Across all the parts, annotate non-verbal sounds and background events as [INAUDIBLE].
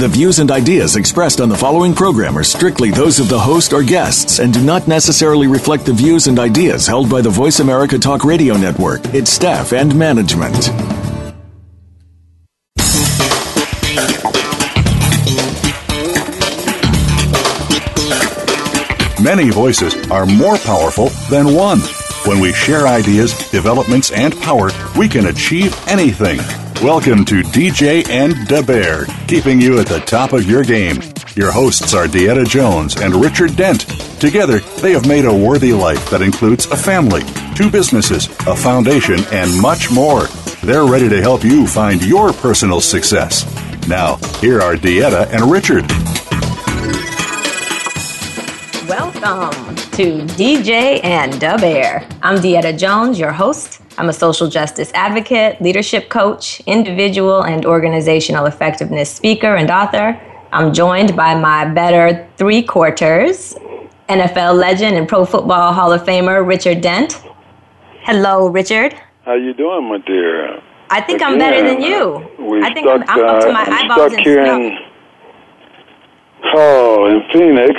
The views and ideas expressed on the following program are strictly those of the host or guests and do not necessarily reflect the views and ideas held by the Voice America Talk Radio Network, its staff, and management. Many voices are more powerful than one. When we share ideas, developments, and power, we can achieve anything. Welcome to DJ and the Bear, keeping you at the top of your game. Your hosts are Dieta Jones and Richard Dent. Together, they have made a worthy life that includes a family, two businesses, a foundation, and much more. They're ready to help you find your personal success. Now, here are Dieta and Richard. Welcome to DJ and the Bear. I'm Dieta Jones, your host. I'm a social justice advocate, leadership coach, individual and organizational effectiveness speaker, and author. I'm joined by my better three quarters, NFL legend and Pro Football Hall of Famer Richard Dent. Hello, Richard. How you doing, my dear? I think Again, I'm better than you. We I think stuck, I'm, I'm up to my uh, eyeballs stuck in here snow. in oh in Phoenix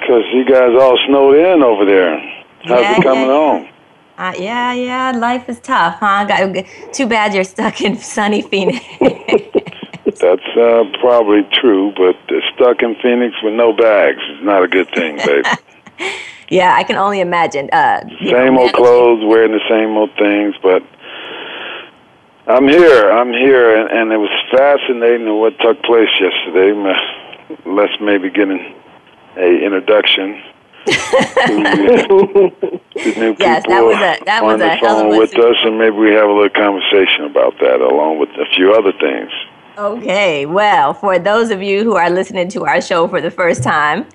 because you guys all snowed in over there. How's Yeah, it coming yeah. on? Uh, yeah, yeah, life is tough, huh? Got, too bad you're stuck in sunny Phoenix. [LAUGHS] That's uh, probably true, but uh, stuck in Phoenix with no bags is not a good thing, baby. [LAUGHS] yeah, I can only imagine. Uh, you know, same old managing- clothes, wearing the same old things, but I'm here. I'm here, and, and it was fascinating what took place yesterday. Ma- Let's maybe get an a introduction to, to new Yes, that was a- that was a hell of phone a with us, and maybe we have a little conversation about that, along with a few other things. Okay, well, for those of you who are listening to our show for the first time,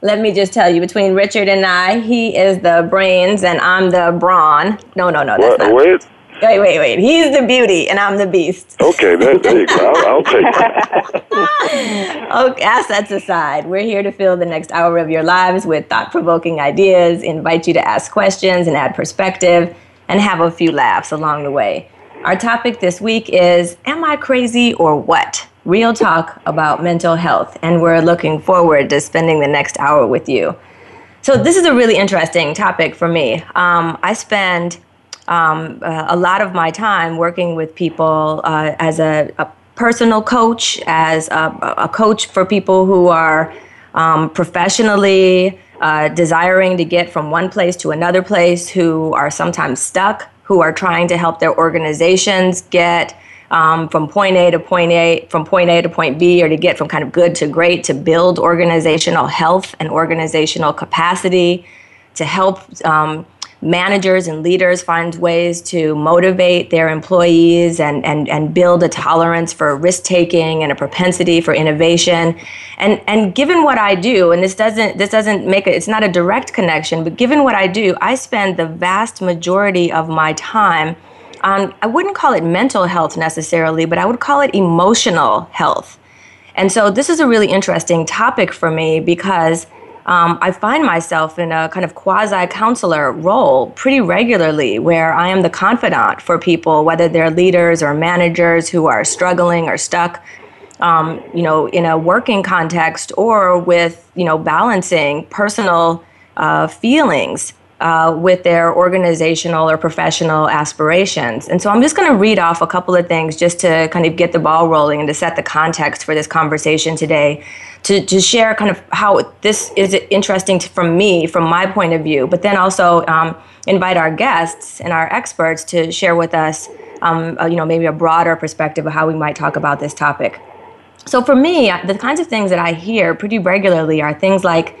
let me just tell you between Richard and I, he is the brains and I'm the brawn. No, no, no, that's What? not. Wait. Wait, wait, wait. He's the beauty and I'm the beast. Okay, that, there you go. I'll, I'll take that. [LAUGHS] Okay, assets aside, we're here to fill the next hour of your lives with thought provoking ideas, invite you to ask questions and add perspective, and have a few laughs along the way. Our topic this week is Am I crazy or what? Real talk about mental health, and we're looking forward to spending the next hour with you. So, this is a really interesting topic for me. Um, I spend um, uh, a lot of my time working with people uh, as a, a personal coach, as a, a coach for people who are um, professionally uh, desiring to get from one place to another place, who are sometimes stuck, who are trying to help their organizations get um, from point A to point A, from point A to point B, or to get from kind of good to great, to build organizational health and organizational capacity, to help um, managers and leaders find ways to motivate their employees and, and, and build a tolerance for risk taking and a propensity for innovation. And, and given what I do, and this doesn't, this doesn't make it, it's not a direct connection, but given what I do, I spend the vast majority of my time on, I wouldn't call it mental health necessarily, but I would call it emotional health. And so this is a really interesting topic for me because um, I find myself in a kind of quasi counselor role pretty regularly where I am the confidant for people, whether they're leaders or managers who are struggling or stuck. Um, you know, in a working context or with, you know, balancing personal uh, feelings uh, with their organizational or professional aspirations. And so I'm just going to read off a couple of things just to kind of get the ball rolling and to set the context for this conversation today, to, to share kind of how this is interesting to, from me, from my point of view, but then also um, invite our guests and our experts to share with us, um, uh, you know, maybe a broader perspective of how we might talk about this topic. So for me, the kinds of things that I hear pretty regularly are things like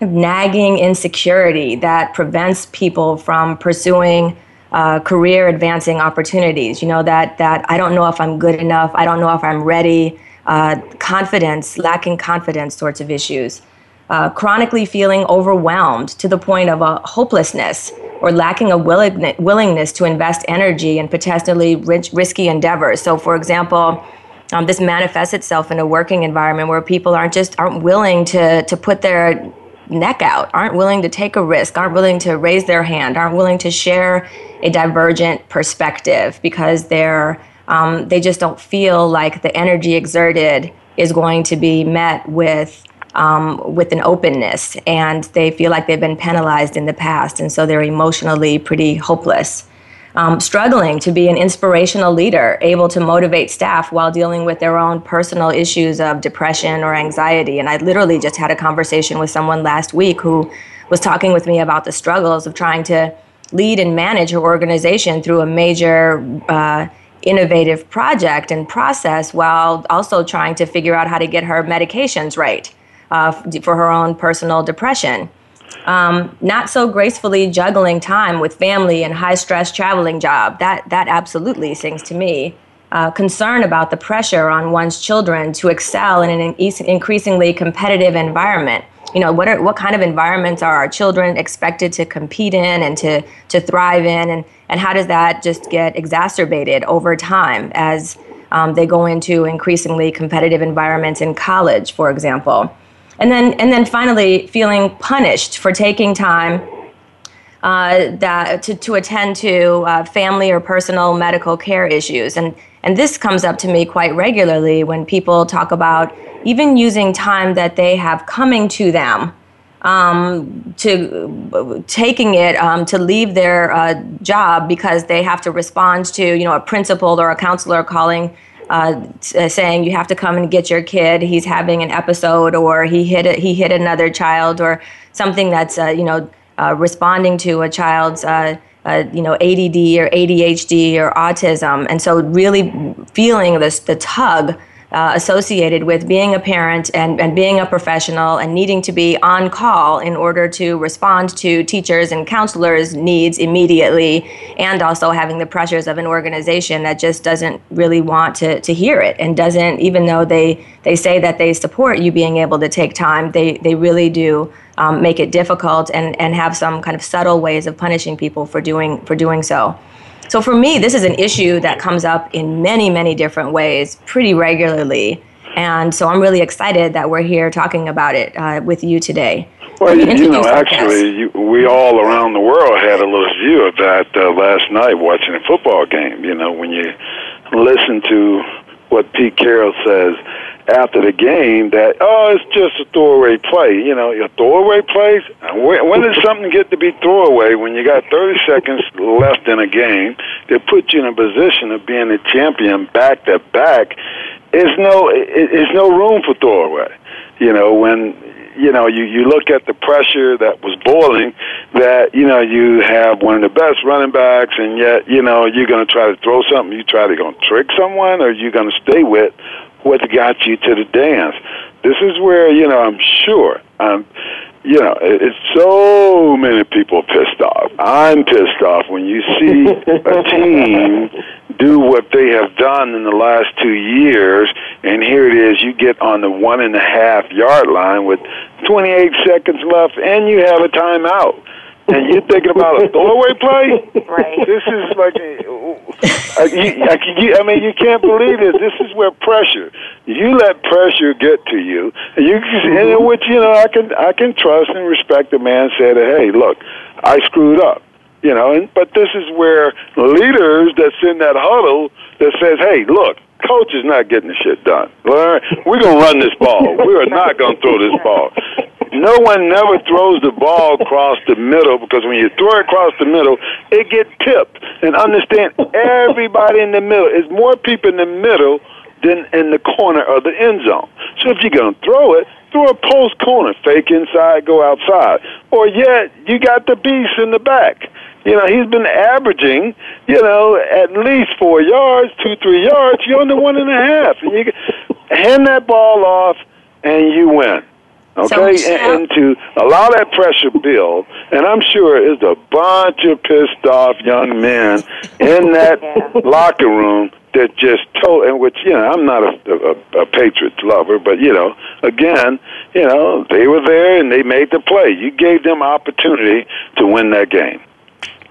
nagging insecurity that prevents people from pursuing uh, career advancing opportunities. You know that that I don't know if I'm good enough. I don't know if I'm ready. Uh, confidence, lacking confidence, sorts of issues. uh, chronically feeling overwhelmed to the point of a hopelessness or lacking a willingness to invest energy in potentially rich, risky endeavors. So, for example, um, this manifests itself in a working environment where people aren't just aren't willing to to put their neck out, aren't willing to take a risk, aren't willing to raise their hand, aren't willing to share a divergent perspective because they're um, they just don't feel like the energy exerted is going to be met with um, with an openness, and they feel like they've been penalized in the past, and so they're emotionally pretty hopeless. Um, struggling to be an inspirational leader, able to motivate staff while dealing with their own personal issues of depression or anxiety. And I literally just had a conversation with someone last week who was talking with me about the struggles of trying to lead and manage her organization through a major uh, innovative project and process while also trying to figure out how to get her medications right uh, for her own personal depression. Um, not so gracefully juggling time with family and high stress traveling job. That, that absolutely sings to me. Uh, concern about the pressure on one's children to excel in an increasingly competitive environment. You know, what, are, what kind of environments are our children expected to compete in and to, to thrive in? And, and how does that just get exacerbated over time as um, they go into increasingly competitive environments in college, for example? and then and then finally feeling punished for taking time uh, that to, to attend to uh, family or personal medical care issues and and this comes up to me quite regularly when people talk about even using time that they have coming to them um, to taking it um, to leave their uh, job because they have to respond to you know a principal or a counselor calling uh, uh, saying you have to come and get your kid. He's having an episode, or he hit a, he hit another child, or something that's uh, you know uh, responding to a child's uh, uh, you know ADD or ADHD or autism, and so really feeling this the tug uh, associated with being a parent and, and being a professional and needing to be on call in order to respond to teachers and counselors' needs immediately, and also having the pressures of an organization that just doesn't really want to, to hear it and doesn't, even though they, they say that they support you being able to take time, they, they really do um, make it difficult and, and have some kind of subtle ways of punishing people for doing, for doing so. So for me, this is an issue that comes up in many, many different ways pretty regularly. And so I'm really excited that we're here talking about it uh, with you today. Well, you, know, actually, you, we all around the world had a little view of that uh, last night watching a football game. You know, when you listen to what Pete Carroll says after the game that oh it's just a throwaway play. You know your throwaway plays when, does something get to be throwaway when you got 30 seconds left in a game that put you in a position of being a champion back to back? Is no is no room for throwaway. You know when you know you you look at the pressure that was boiling that you know you have one of the best running backs and yet you know you're going to try to throw something? You try to to trick someone or you're going to stay with what got you to the dance. This is where, you know, I'm sure, I'm, you know, it's so many people pissed off. I'm pissed off when you see a [LAUGHS] team do what they have done in the last two years, and here it is, you get on the one and a half yard line with 28 seconds left, and you have a timeout and you're thinking about a throwaway play. Right. This is like, uh, you, I, you, I mean, you can't believe this. This is where pressure. You let pressure get to you, and you, and which you know, I can, I can trust and respect the man said, "Hey, look, I screwed up." You know, and but this is where leaders that's in that huddle that says, "Hey, look, coach is not getting the shit done. We're going to run this ball. We are not going to throw this ball no one never throws the ball across the middle because when you throw it across the middle, it gets tipped. And understand, everybody in the middle is more people in the middle than in the corner of the end zone. So if you're going to throw it, throw a post corner, fake inside, go outside. Or yet, you got the beast in the back. You know, he's been averaging, you know, at least four yards, two, three yards. You're on the one and a half. And you hand that ball off, and you win. Okay, so, and, and to allow that pressure build, and I'm sure it's a bunch of pissed off young men in [LAUGHS] that yeah. locker room they're just told, and which you know, I'm not a, a, a Patriots lover, but you know, again, you know, they were there and they made the play. You gave them opportunity to win that game.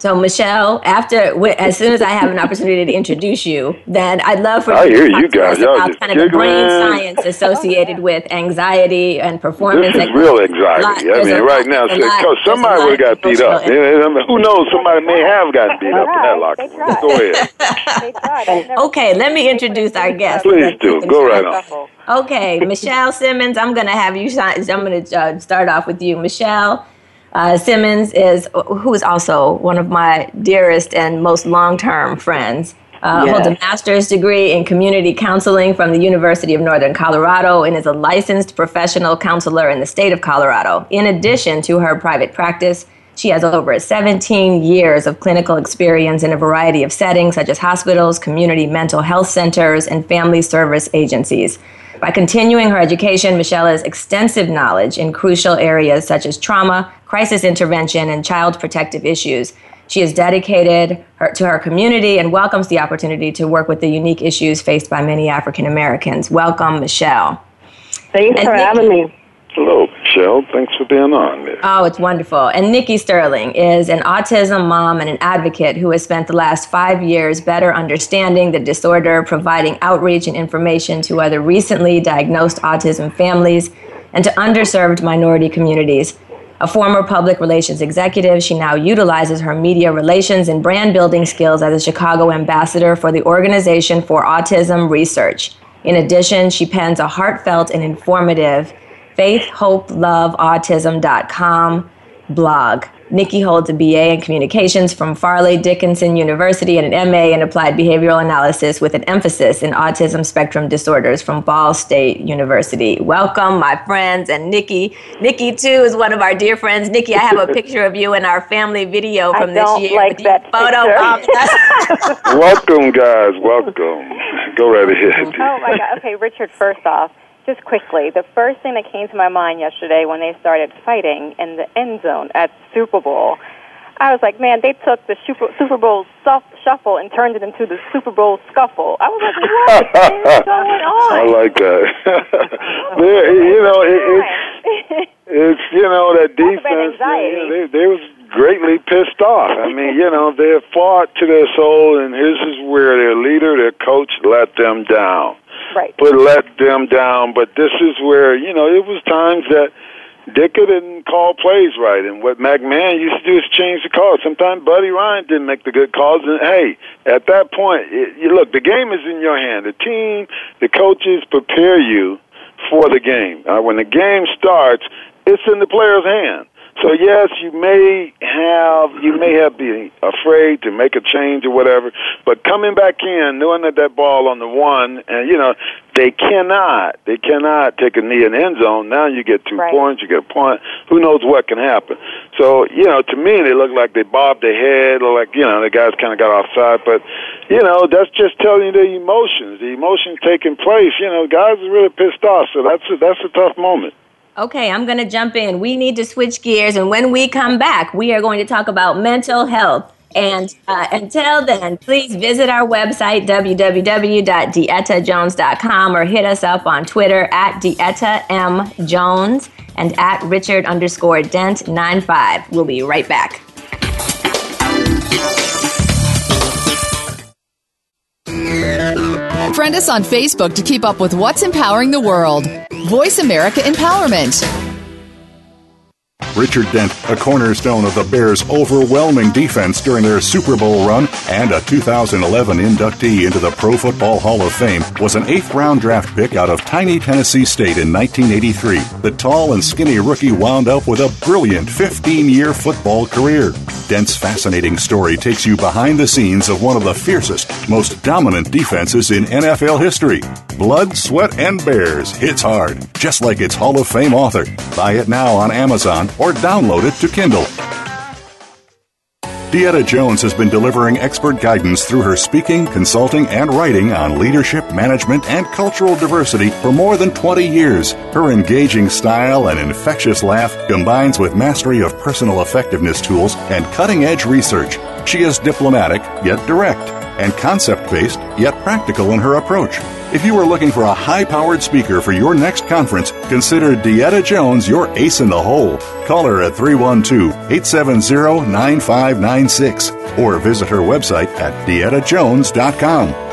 So, Michelle, after as soon as I have an opportunity to introduce you, then I'd love for I you hear to talk you to guys. us about just kind of the brain science [LAUGHS] associated with anxiety and performance. This is and- real lot- anxiety. I mean, right lot- now, there's lot- cause somebody would have got beat up. emotional I mean, who knows? Somebody may have gotten beat up in that locker room. Go ahead. [LAUGHS] They tried. Okay, let me introduce our guest. Please do. Go right on. Okay, Michelle Simmons, I'm going to have you, sign- I'm going to uh, start off with you. Michelle uh, Simmons is, who is also one of my dearest and most long-term friends. Uh, Holds a master's degree in community counseling from the University of Northern Colorado and is a licensed professional counselor in the state of Colorado. In addition to her private practice, she has over 17 years of clinical experience in a variety of settings, such as hospitals, community mental health centers, and family service agencies. By continuing her education, Michelle has extensive knowledge in crucial areas such as trauma, crisis intervention, and child protective issues. She is dedicated her, to her community and welcomes the opportunity to work with the unique issues faced by many African Americans. Welcome, Michelle. Thanks And for Nikki- having me. Hello, Michelle. Thanks for being on there. Oh, it's wonderful. And Nikki Sterling is an autism mom and an advocate who has spent the last five years better understanding the disorder, providing outreach and information to other recently diagnosed autism families and to underserved minority communities. A former public relations executive, she now utilizes her media relations and brand building skills as a Chicago ambassador for the Organization for Autism Research. In addition, she pens a heartfelt and informative faithhopeloveautism.com blog. Nikki holds a BA in communications from Fairleigh Dickinson University and an MA in applied behavioral analysis with an emphasis in autism spectrum disorders from Ball State University. Welcome, my friends, and Nikki. Nikki, too, is one of our dear friends. Nikki, I have a picture of you in our family video I from this don't year. like you that photo picture. [LAUGHS] welcome, guys. Welcome. Go right ahead. Oh my God. Okay, Richard. First off, just quickly, the first thing that came to my mind yesterday when they started fighting in the end zone at Super Bowl, I was like, man, they took the Super, Bowl shuffle and turned it into the Super Bowl scuffle. I was like, what is [LAUGHS] going on? I like that. [LAUGHS] you know, it, it's it's you know that [LAUGHS] defense. You know, they they was greatly pissed off. I mean, you know, they fought to their soul, and this is where their leader, their coach, let them down. Right. But let them down. But this is where you know it was times that. Ditka didn't call plays right, and what McMahon used to do is change the calls. Sometimes Buddy Ryan didn't make the good calls, and hey, at that point, it, you look, the game is in your hand. The team, the coaches prepare you for the game. Uh, when the game starts, it's in the player's hand. So yes, you may have you may have been afraid to make a change or whatever, but coming back in, knowing that that ball on the one, and you know they cannot they cannot take a knee in the end zone. Now you get two Right. points, you get a point. Who knows what can happen? So you know, to me, they look like they bobbed their head, or like you know the guys kind of got offside. But you know, that's just telling you the emotions, the emotions taking place. You know, guys are really pissed off. So that's a, that's a tough moment. Okay, I'm going to jump in. We need to switch gears, and when we come back, we are going to talk about mental health. And uh, until then, please visit our website, www.dietajones.com, or hit us up on Twitter at Dieta M Jones and at Richard underscore Dent 95. We'll be right back. Friend us on Facebook to keep up with what's empowering the world. Voice America Empowerment. Richard Dent, a cornerstone of the Bears' overwhelming defense during their Super Bowl run and a 2011 inductee into the Pro Football Hall of Fame, was an eighth round draft pick out of tiny Tennessee State in 1983. The tall and skinny rookie wound up with a brilliant 15 year football career. Dent's fascinating story takes you behind the scenes of one of the fiercest, most dominant defenses in NFL history. Blood, Sweat, and Bears hits hard, just like its Hall of Fame author. Buy it now on Amazon or download it to Kindle. Dieta Jones has been delivering expert guidance through her speaking, consulting, and writing on leadership, management, and cultural diversity for more than 20 years. Her engaging style and infectious laugh combines with mastery of personal effectiveness tools and cutting edge research. She is diplomatic, yet direct. And concept based yet practical in her approach. If you are looking for a high powered speaker for your next conference, consider Dieta Jones your ace in the hole. Call her at 312 870 9596 or visit her website at dietajones.com.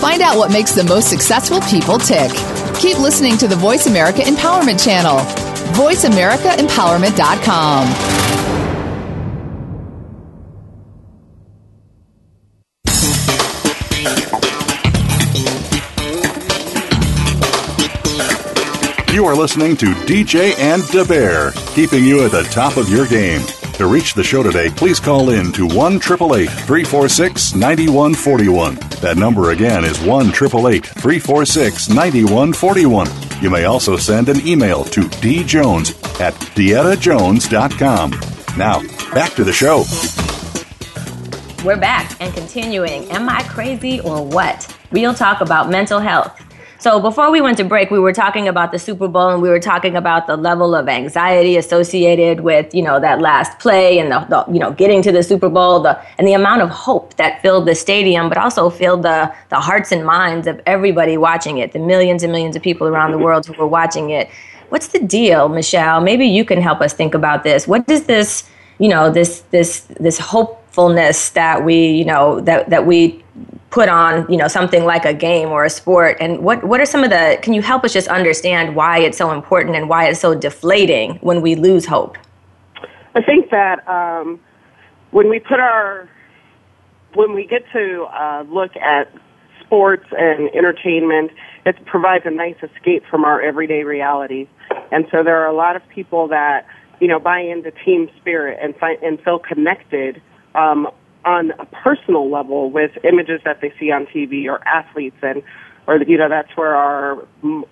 Find out what makes the most successful people tick. Keep listening to the Voice America Empowerment Channel. VoiceAmericaEmpowerment.com. You are listening to DJ and the Bear, keeping you at the top of your game. To reach the show today, please call in to 1 346 9141. That number again is 1 346 9141. You may also send an email to djones at dietajones.com. Now, back to the show. We're back and continuing. Am I crazy or what? Real talk about mental health. So before we went to break, we were talking about the Super Bowl and we were talking about the level of anxiety associated with, you know, that last play and the, the, you know, getting to the Super Bowl, the and the amount of hope that filled the stadium, but also filled the the hearts and minds of everybody watching it, the millions and millions of people around the world who were watching it. What's the deal, Michelle? Maybe you can help us think about this. What does this, you know, this this this hopefulness that we, you know, that that we put on you know something like a game or a sport. And what what are some of the can you help us just understand why it's so important and why it's so deflating when we lose hope? I think that um, when we put our when we get to uh, look at sports and entertainment it provides a nice escape from our everyday realities. And so there are a lot of people that you know buy into team spirit and find and feel connected um, on a personal level with images that they see on TV or athletes and or you know that's where our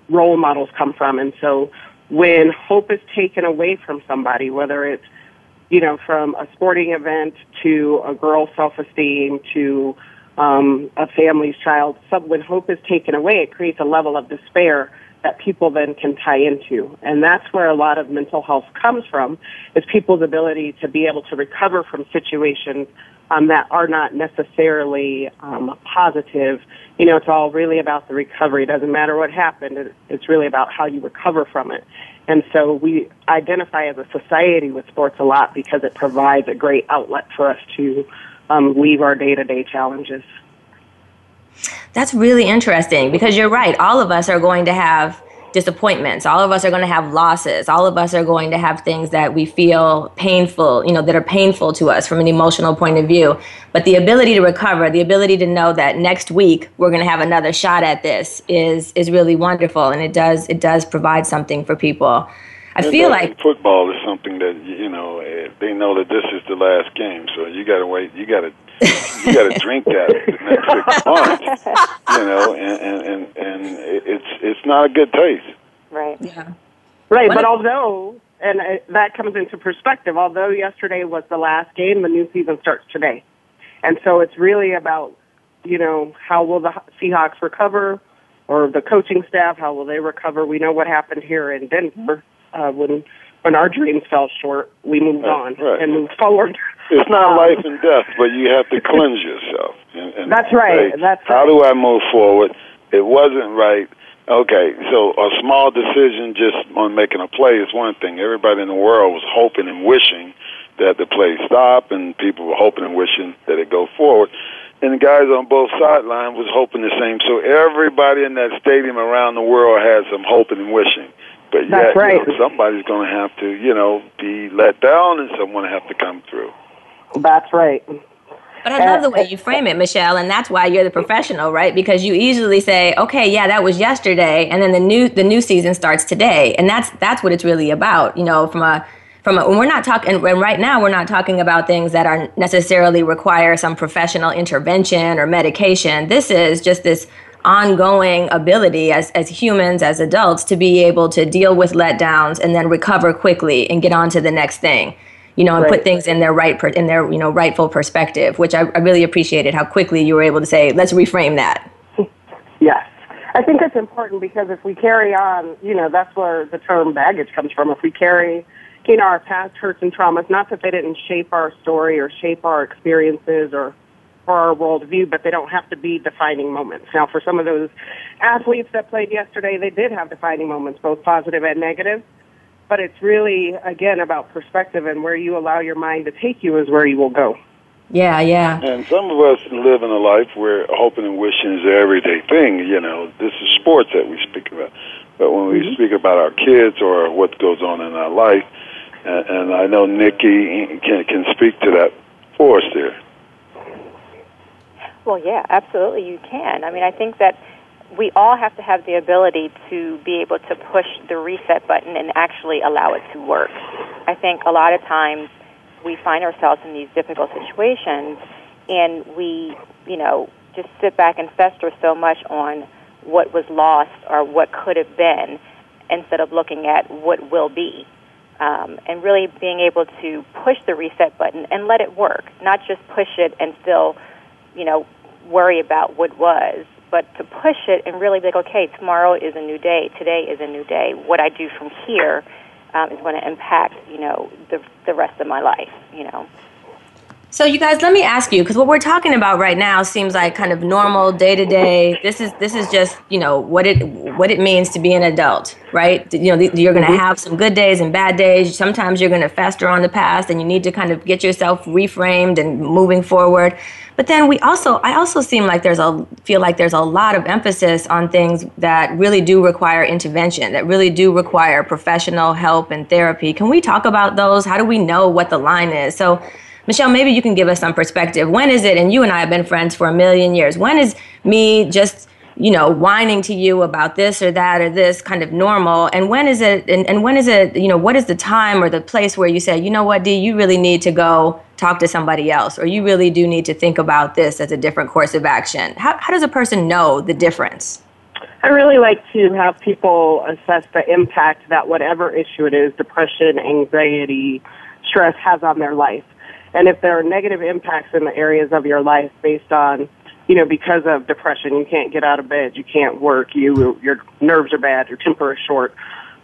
role models come from. And so when hope is taken away from somebody whether it's you know from a sporting event to a girl's self-esteem to um, a family's child when hope is taken away it creates a level of despair that people then can tie into. And that's where a lot of mental health comes from, is people's ability to be able to recover from situations um, that are not necessarily um, positive. You know, it's all really about the recovery. It doesn't matter what happened. It's really about how you recover from it. And so we identify as a society with sports a lot because it provides a great outlet for us to um, leave our day-to-day challenges. That's really interesting because you're right. All of us are going to have disappointments. All of us are going to have losses. All of us are going to have things that we feel painful, you know, that are painful to us from an emotional point of view. But the ability to recover, the ability to know that next week we're going to have another shot at this is is really wonderful and it does it does provide something for people. I feel like football is something that you know eh, they know that this is the last game, so you got to wait. You got to you got to drink that the next six months, you know, and and and, and it's it's not a good taste. Right. Yeah. Right, What but if- although and uh, that comes into perspective, although yesterday was the last game, the new season starts today, and so it's really about you know how will the Seahawks recover, or the coaching staff how will they recover? We know what happened here in Denver uh, when when our dreams fell short. We moved Right, on right. and moved forward. It's not Um, [LAUGHS] life and death, but you have to cleanse yourself. And, and That's right, say, that's how do I move forward? It wasn't right. Okay, so a small decision just on making a play is one thing. Everybody in the world was hoping and wishing that the play stop, and people were hoping and wishing that it go forward. And the guys on both sidelines was hoping the same. So everybody in that stadium around the world had some hoping and wishing. But That's yet, right. you know, somebody's going to have to, you know, be let down, and someone have to come through. That's right. But I love the way you frame it, Michelle, and that's why you're the professional, right? Because you easily say, "Okay, yeah, that was yesterday," and then the new the new season starts today, and that's that's what it's really about, you know, from a from a, we're not talking and right now we're not talking about things that are necessarily require some professional intervention or medication this is just this ongoing ability as, as humans as adults to be able to deal with letdowns and then recover quickly and get on to the next thing you know and right. put things in their right per, in their you know rightful perspective which I, I really appreciated how quickly you were able to say let's reframe that [LAUGHS] yes I think it's important because if we carry on, you know, that's where the term baggage comes from. If we carry you know, our past hurts and traumas, not that they didn't shape our story or shape our experiences or, or our worldview, but they don't have to be defining moments. Now, for some of those athletes that played yesterday, they did have defining moments, both positive and negative. But it's really, again, about perspective and where you allow your mind to take you is where you will go. Yeah, yeah. And some of us live in a life where hoping and wishing is an everyday thing. You know, this is sports that we speak about. But when we mm-hmm. speak about our kids or what goes on in our life, and, and I know Nikki can can speak to that for us there. Well, yeah, absolutely, you can. I mean, I think that we all have to have the ability to be able to push the reset button and actually allow it to work. I think a lot of times we find ourselves in these difficult situations and we, you know, just sit back and fester so much on what was lost or what could have been instead of looking at what will be um, and really being able to push the reset button and let it work, not just push it and still, you know, worry about what was, but to push it and really be like, okay, tomorrow is a new day, today is a new day. What I do from here um, is going to impact, you know, the the rest of my life, you know. So you guys, let me ask you because what we're talking about right now seems like kind of normal day to day. This is this is just you know what it what it means to be an adult, right? You know you're going to mm-hmm. have some good days and bad days. Sometimes you're going to fester on the past, and you need to kind of get yourself reframed and moving forward. But then we also, I also seem like there's a feel like there's a lot of emphasis on things that really do require intervention, that really do require professional help and therapy. Can we talk about those? How do we know what the line is? So Michelle, maybe you can give us some perspective. When is it, and you and I have been friends for a million years, when is me just, you know, whining to you about this or that or this kind of normal? And when is it, and, and when is it, you know, what is the time or the place where you say, you know what, Dee, you really need to go talk to somebody else, or you really do need to think about this as a different course of action? How, how does a person know the difference? I really like to have people assess the impact that whatever issue it is, depression, anxiety, stress has on their life. And if there are negative impacts in the areas of your life based on, you know, because of depression, you can't get out of bed, you can't work, you your nerves are bad, your temper is short.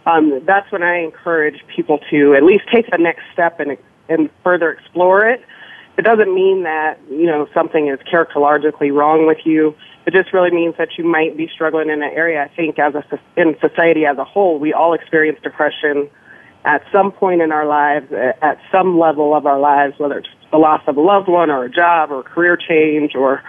Um, that's when I encourage people to at least take the next step and and further explore it. It doesn't mean that you know something is characterologically wrong with you. It just really means that you might be struggling in an area. I think as a in society as a whole, we all experience depression at some point in our lives, at some level of our lives, whether it's the loss of a loved one or a job or a career change or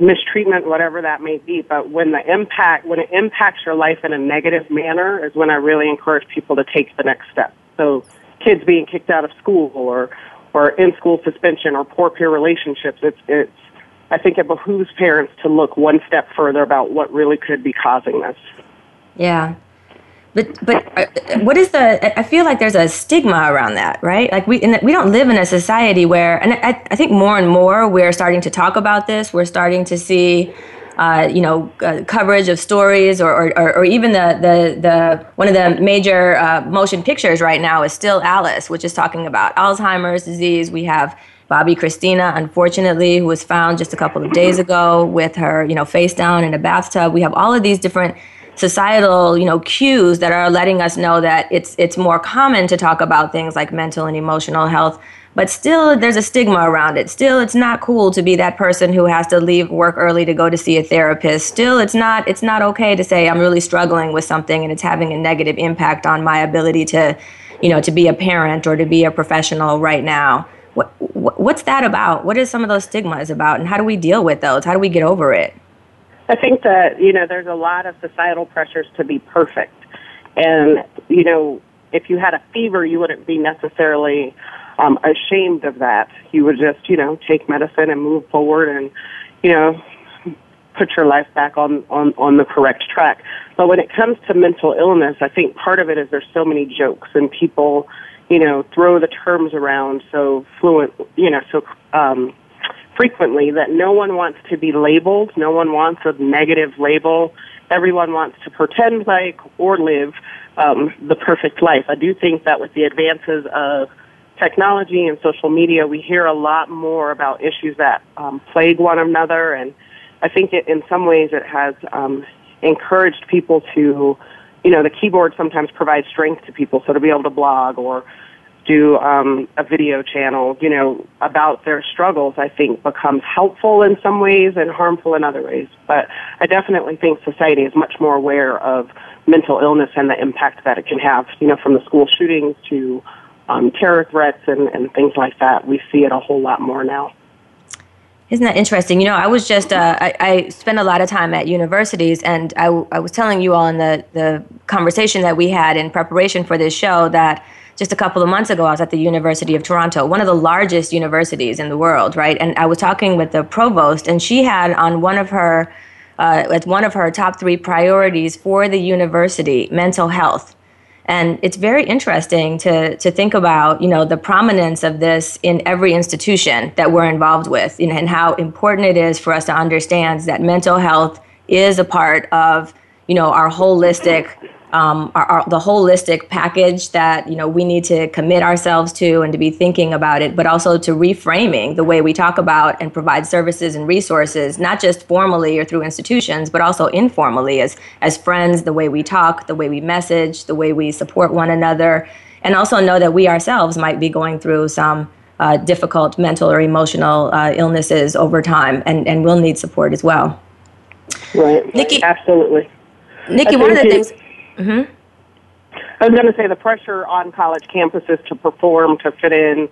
mistreatment, whatever that may be. But when the impact, when it impacts your life in a negative manner is when I really encourage people to take the next step. So kids being kicked out of school or, or in school suspension or poor peer relationships, it's, it's, I think it behooves parents to look one step further about what really could be causing this. Yeah. But but uh, what is the? I feel like there's a stigma around that, right? Like we we don't live in a society where, and I, I think more and more we're starting to talk about this. We're starting to see. Uh, you know, uh, coverage of stories, or, or, or, even the, the, the one of the major uh, motion pictures right now is still Alice, which is talking about Alzheimer's disease. We have Bobbi Kristina, unfortunately, who was found just a couple of days ago with her, you know, face down in a bathtub. We have all of these different societal you know cues that are letting us know that it's it's more common to talk about things like mental and emotional health but still there's a stigma around it. Still it's not cool to be that person who has to leave work early to go to see a therapist. Still it's not it's not okay to say i'm really struggling with something and it's having a negative impact on my ability to you know to be a parent or to be a professional right now. What, what's that about? What are some of those stigmas about? And how do we deal with those? How do we get over it I think that, you know, there's a lot of societal pressures to be perfect. And, you know, if you had a fever, you wouldn't be necessarily um, ashamed of that. You would just, you know, take medicine and move forward and, you know, put your life back on, on, on the correct track. But when it comes to mental illness, I think part of it is there's so many jokes and people, you know, throw the terms around so fluent, you know, so um, frequently that no one wants to be labeled. No one wants a negative label. Everyone wants to pretend like or live um, the perfect life. I do think that with the advances of technology and social media, we hear a lot more about issues that um, plague one another, and I think it, in some ways it has um, encouraged people to, you know, the keyboard sometimes provides strength to people, so to be able to blog or do um, a video channel, you know, about their struggles, I think becomes helpful in some ways and harmful in other ways. But I definitely think society is much more aware of mental illness and the impact that it can have, you know, from the school shootings to um, terror threats and, and things like that. We see it a whole lot more now. Isn't that interesting? You know, I was just, uh, I, I spend a lot of time at universities, and I, I was telling you all in the, the conversation that we had in preparation for this show that just a couple of months ago, I was at the University of Toronto, one of the largest universities in the world, right? And I was talking with the provost, and she had on one of her, uh, as one of her top three priorities for the university, mental health. And it's very interesting to, to think about, you know, the prominence of this in every institution that we're involved with you know, and how important it is for us to understand that mental health is a part of, you know, our holistic um, our, our, the holistic package that you know we need to commit ourselves to and to be thinking about it, but also to reframing the way we talk about and provide services and resources, not just formally or through institutions, but also informally as as friends, the way we talk, the way we message, the way we support one another, and also know that we ourselves might be going through some. Uh, difficult mental or emotional uh, illnesses over time, and, and we'll need support as well. Right. Nikki, absolutely. Nikki, one of the things Mm-hmm. I was going to say the pressure on college campuses to perform, to fit in,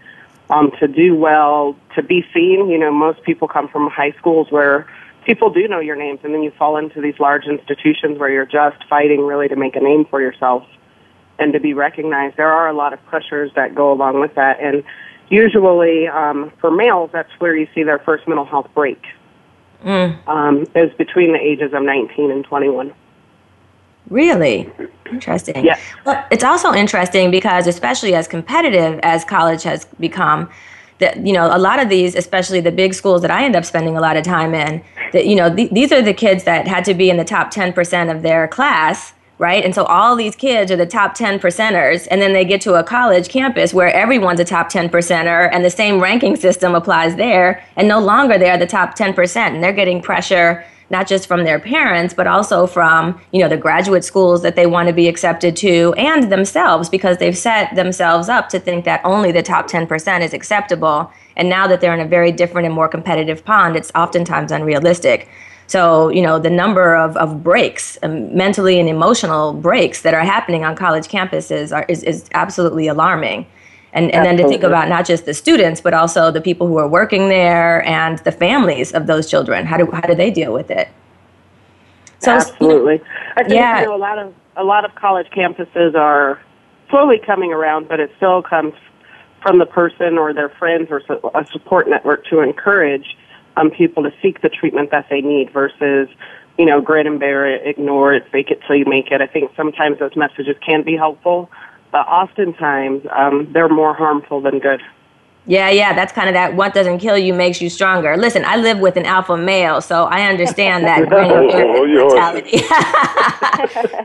um, to do well, to be seen. You know, most people come from high schools where people do know your names, and then you fall into these large institutions where you're just fighting really to make a name for yourself and to be recognized. There are a lot of pressures that go along with that, and usually um, for males, that's where you see their first mental health break. Mm. Um, is between the ages of 19 and 21. Really? Mm-hmm. Interesting. Yeah. Well, it's also interesting because, especially as competitive as college has become, that you know a lot of these, especially the big schools that I end up spending a lot of time in, that you know th- these are the kids that had to be in the top ten percent of their class, right? And so all these kids are the top ten percenters, and then they get to a college campus where everyone's a top ten percenter, and the same ranking system applies there, and no longer they're the top ten percent, and they're getting pressure not just from their parents, but also from, you know, the graduate schools that they want to be accepted to and themselves because they've set themselves up to think that only the top 10% is acceptable. And now that they're in a very different and more competitive pond, it's oftentimes unrealistic. So, you know, the number of, of breaks, um, mentally and emotional breaks that are happening on college campuses are, is, is absolutely alarming and, and then to think about not just the students but also the people who are working there and the families of those children. How do how do they deal with it? So absolutely. I think yeah. you know a lot of a lot of college campuses are slowly coming around but it still comes from the person or their friends or a support network to encourage um, people to seek the treatment that they need versus you know grin and bear it ignore it fake it till you make it. I think sometimes those messages can be helpful but oftentimes um, they're more harmful than good. Yeah, yeah, that's kind of that what doesn't kill you makes you stronger. Listen, I live with an alpha male, so I understand that [LAUGHS] mentality.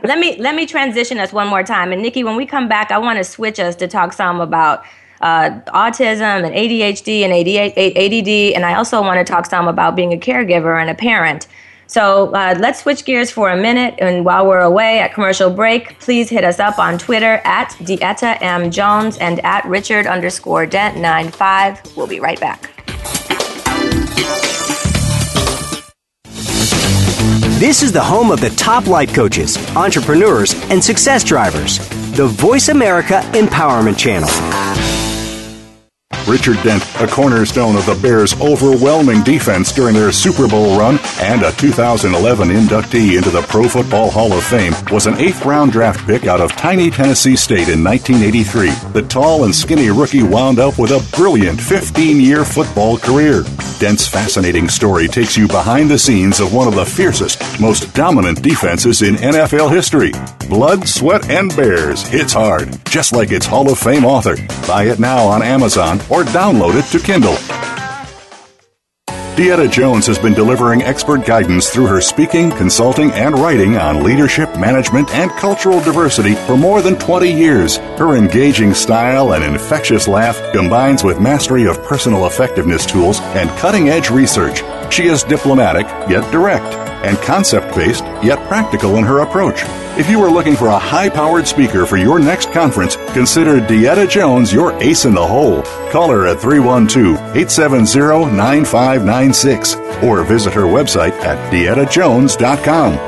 [LAUGHS] [LAUGHS] let me let me transition us one more time. And Nikki, when we come back, I want to switch us to talk some about uh, autism and ADHD and ADD, and I also want to talk some about being a caregiver and a parent. So uh, let's switch gears for a minute. And while we're away at commercial break, please hit us up on Twitter at Dieta M. Jones and at Richard underscore Dent 95. We'll be right back. This is the home of the top life coaches, entrepreneurs, and success drivers. The Voice America Empowerment Channel. Richard Dent, a cornerstone of the Bears' overwhelming defense during their Super Bowl run and a 2011 inductee into the Pro Football Hall of Fame, was an eighth round draft pick out of tiny Tennessee State in 1983. The tall and skinny rookie wound up with a brilliant 15 year football career. Dent's fascinating story takes you behind the scenes of one of the fiercest, most dominant defenses in NFL history. Blood, Sweat, and Bears hits hard, just like its Hall of Fame author. Buy it now on Amazon or download it to Kindle. Dieta Jones has been delivering expert guidance through her speaking, consulting, and writing on leadership, management, and cultural diversity for more than 20 years. Her engaging style and infectious laugh combines with mastery of personal effectiveness tools and cutting edge research. She is diplomatic, yet direct, and concept based, yet practical in her approach. If you are looking for a high powered speaker for your next conference, consider Dieta Jones your ace in the hole. Call her at 312 870 9596 or visit her website at dietajones.com.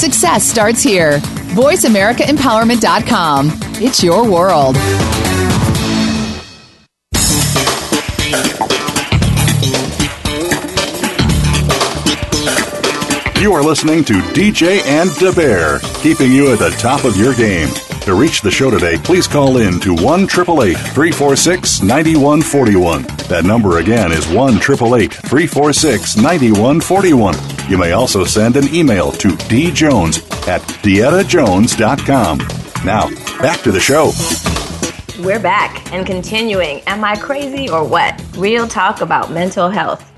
Success starts here. VoiceAmericaEmpowerment.com. It's your world. You are listening to DJ and the Bear, keeping you at the top of your game. To reach the show today, please call in to 1 346 9141. That number again is 1 346 9141. You may also send an email to djones at dietajones.com. Now, back to the show. We're back and continuing. Am I crazy or what? Real talk about mental health.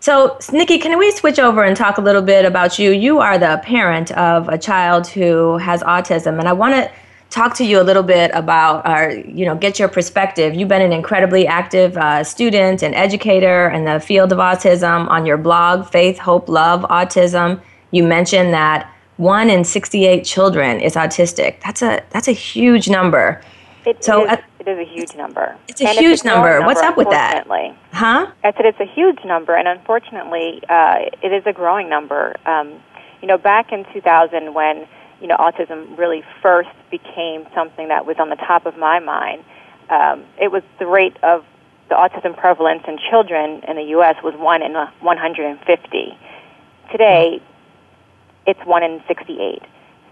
So, Nikki, can we switch over and talk a little bit about you? You are the parent of a child who has autism, and I want to talk to you a little bit about our, you know, get your perspective. You've been an incredibly active uh, student and educator in the field of autism on your blog, Faith, Hope, Love, Autism. You mentioned that one in 68 children is autistic. That's a that's a huge number. It so is, uh, it is a huge number. It's a and huge it's a number. number. What's up with that? Huh? I said it's a huge number, and unfortunately, uh, it is a growing number. Um, you know, back in 2000, when you know autism really first became something that was on the top of my mind, um, it was the rate of the autism prevalence in children in the U.S. was one in 150. Today, it's one in 68.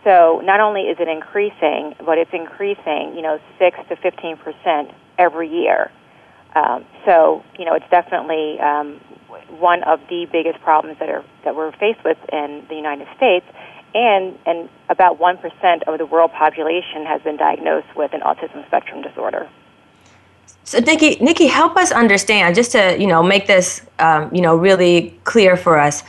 So not only is it increasing, but it's increasing, you know, six to fifteen percent every year. Um, so you know, it's definitely um, one of the biggest problems that are that we're faced with in the United States, and and about one percent of the world population has been diagnosed with an autism spectrum disorder. So, Nikki, Nikki, help us understand, just to you know, make this um, you know really clear for us.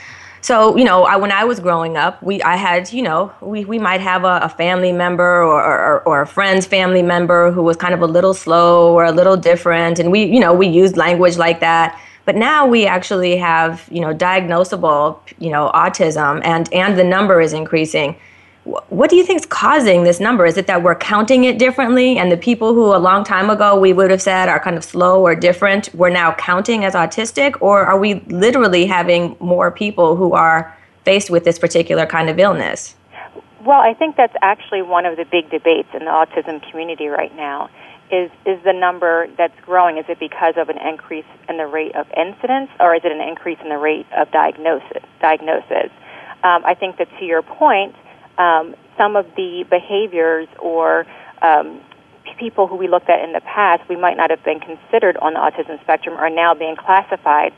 So, you know, I, when I was growing up, we I had, you know, we, we might have a, a family member or, or, or, a friend's family member who was kind of a little slow or a little different. And we, you know, we used language like that. But now we actually have, you know, diagnosable, you know, autism and, and the number is increasing what do you think is causing this number? Is it that we're counting it differently, and the people who a long time ago we would have said are kind of slow or different, we're now counting as autistic, or are we literally having more people who are faced with this particular kind of illness? Well, I think that's actually one of the big debates in the autism community right now. Is is the number that's growing? Is it because of an increase in the rate of incidence, or is it an increase in the rate of diagnosis? Diagnosis. Um, I think that to your point um, some of the behaviors or um, people who we looked at in the past, we might not have been considered on the autism spectrum, are now being classified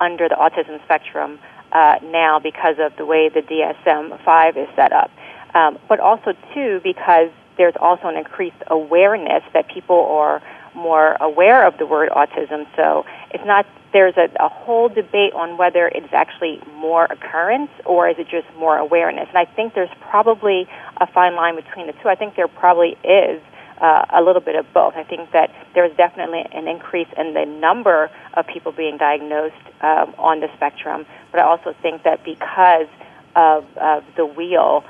under the autism spectrum uh, now because of the way the DSM 5 is set up. Um, but also, too, because there's also an increased awareness that people are more aware of the word autism. So it's not there's a, a whole debate on whether it's actually more occurrence or is it just more awareness. And I think there's probably a fine line between the two. I think there probably is uh, a little bit of both. I think that there's definitely an increase in the number of people being diagnosed um, on the spectrum, but I also think that because of, of the wheel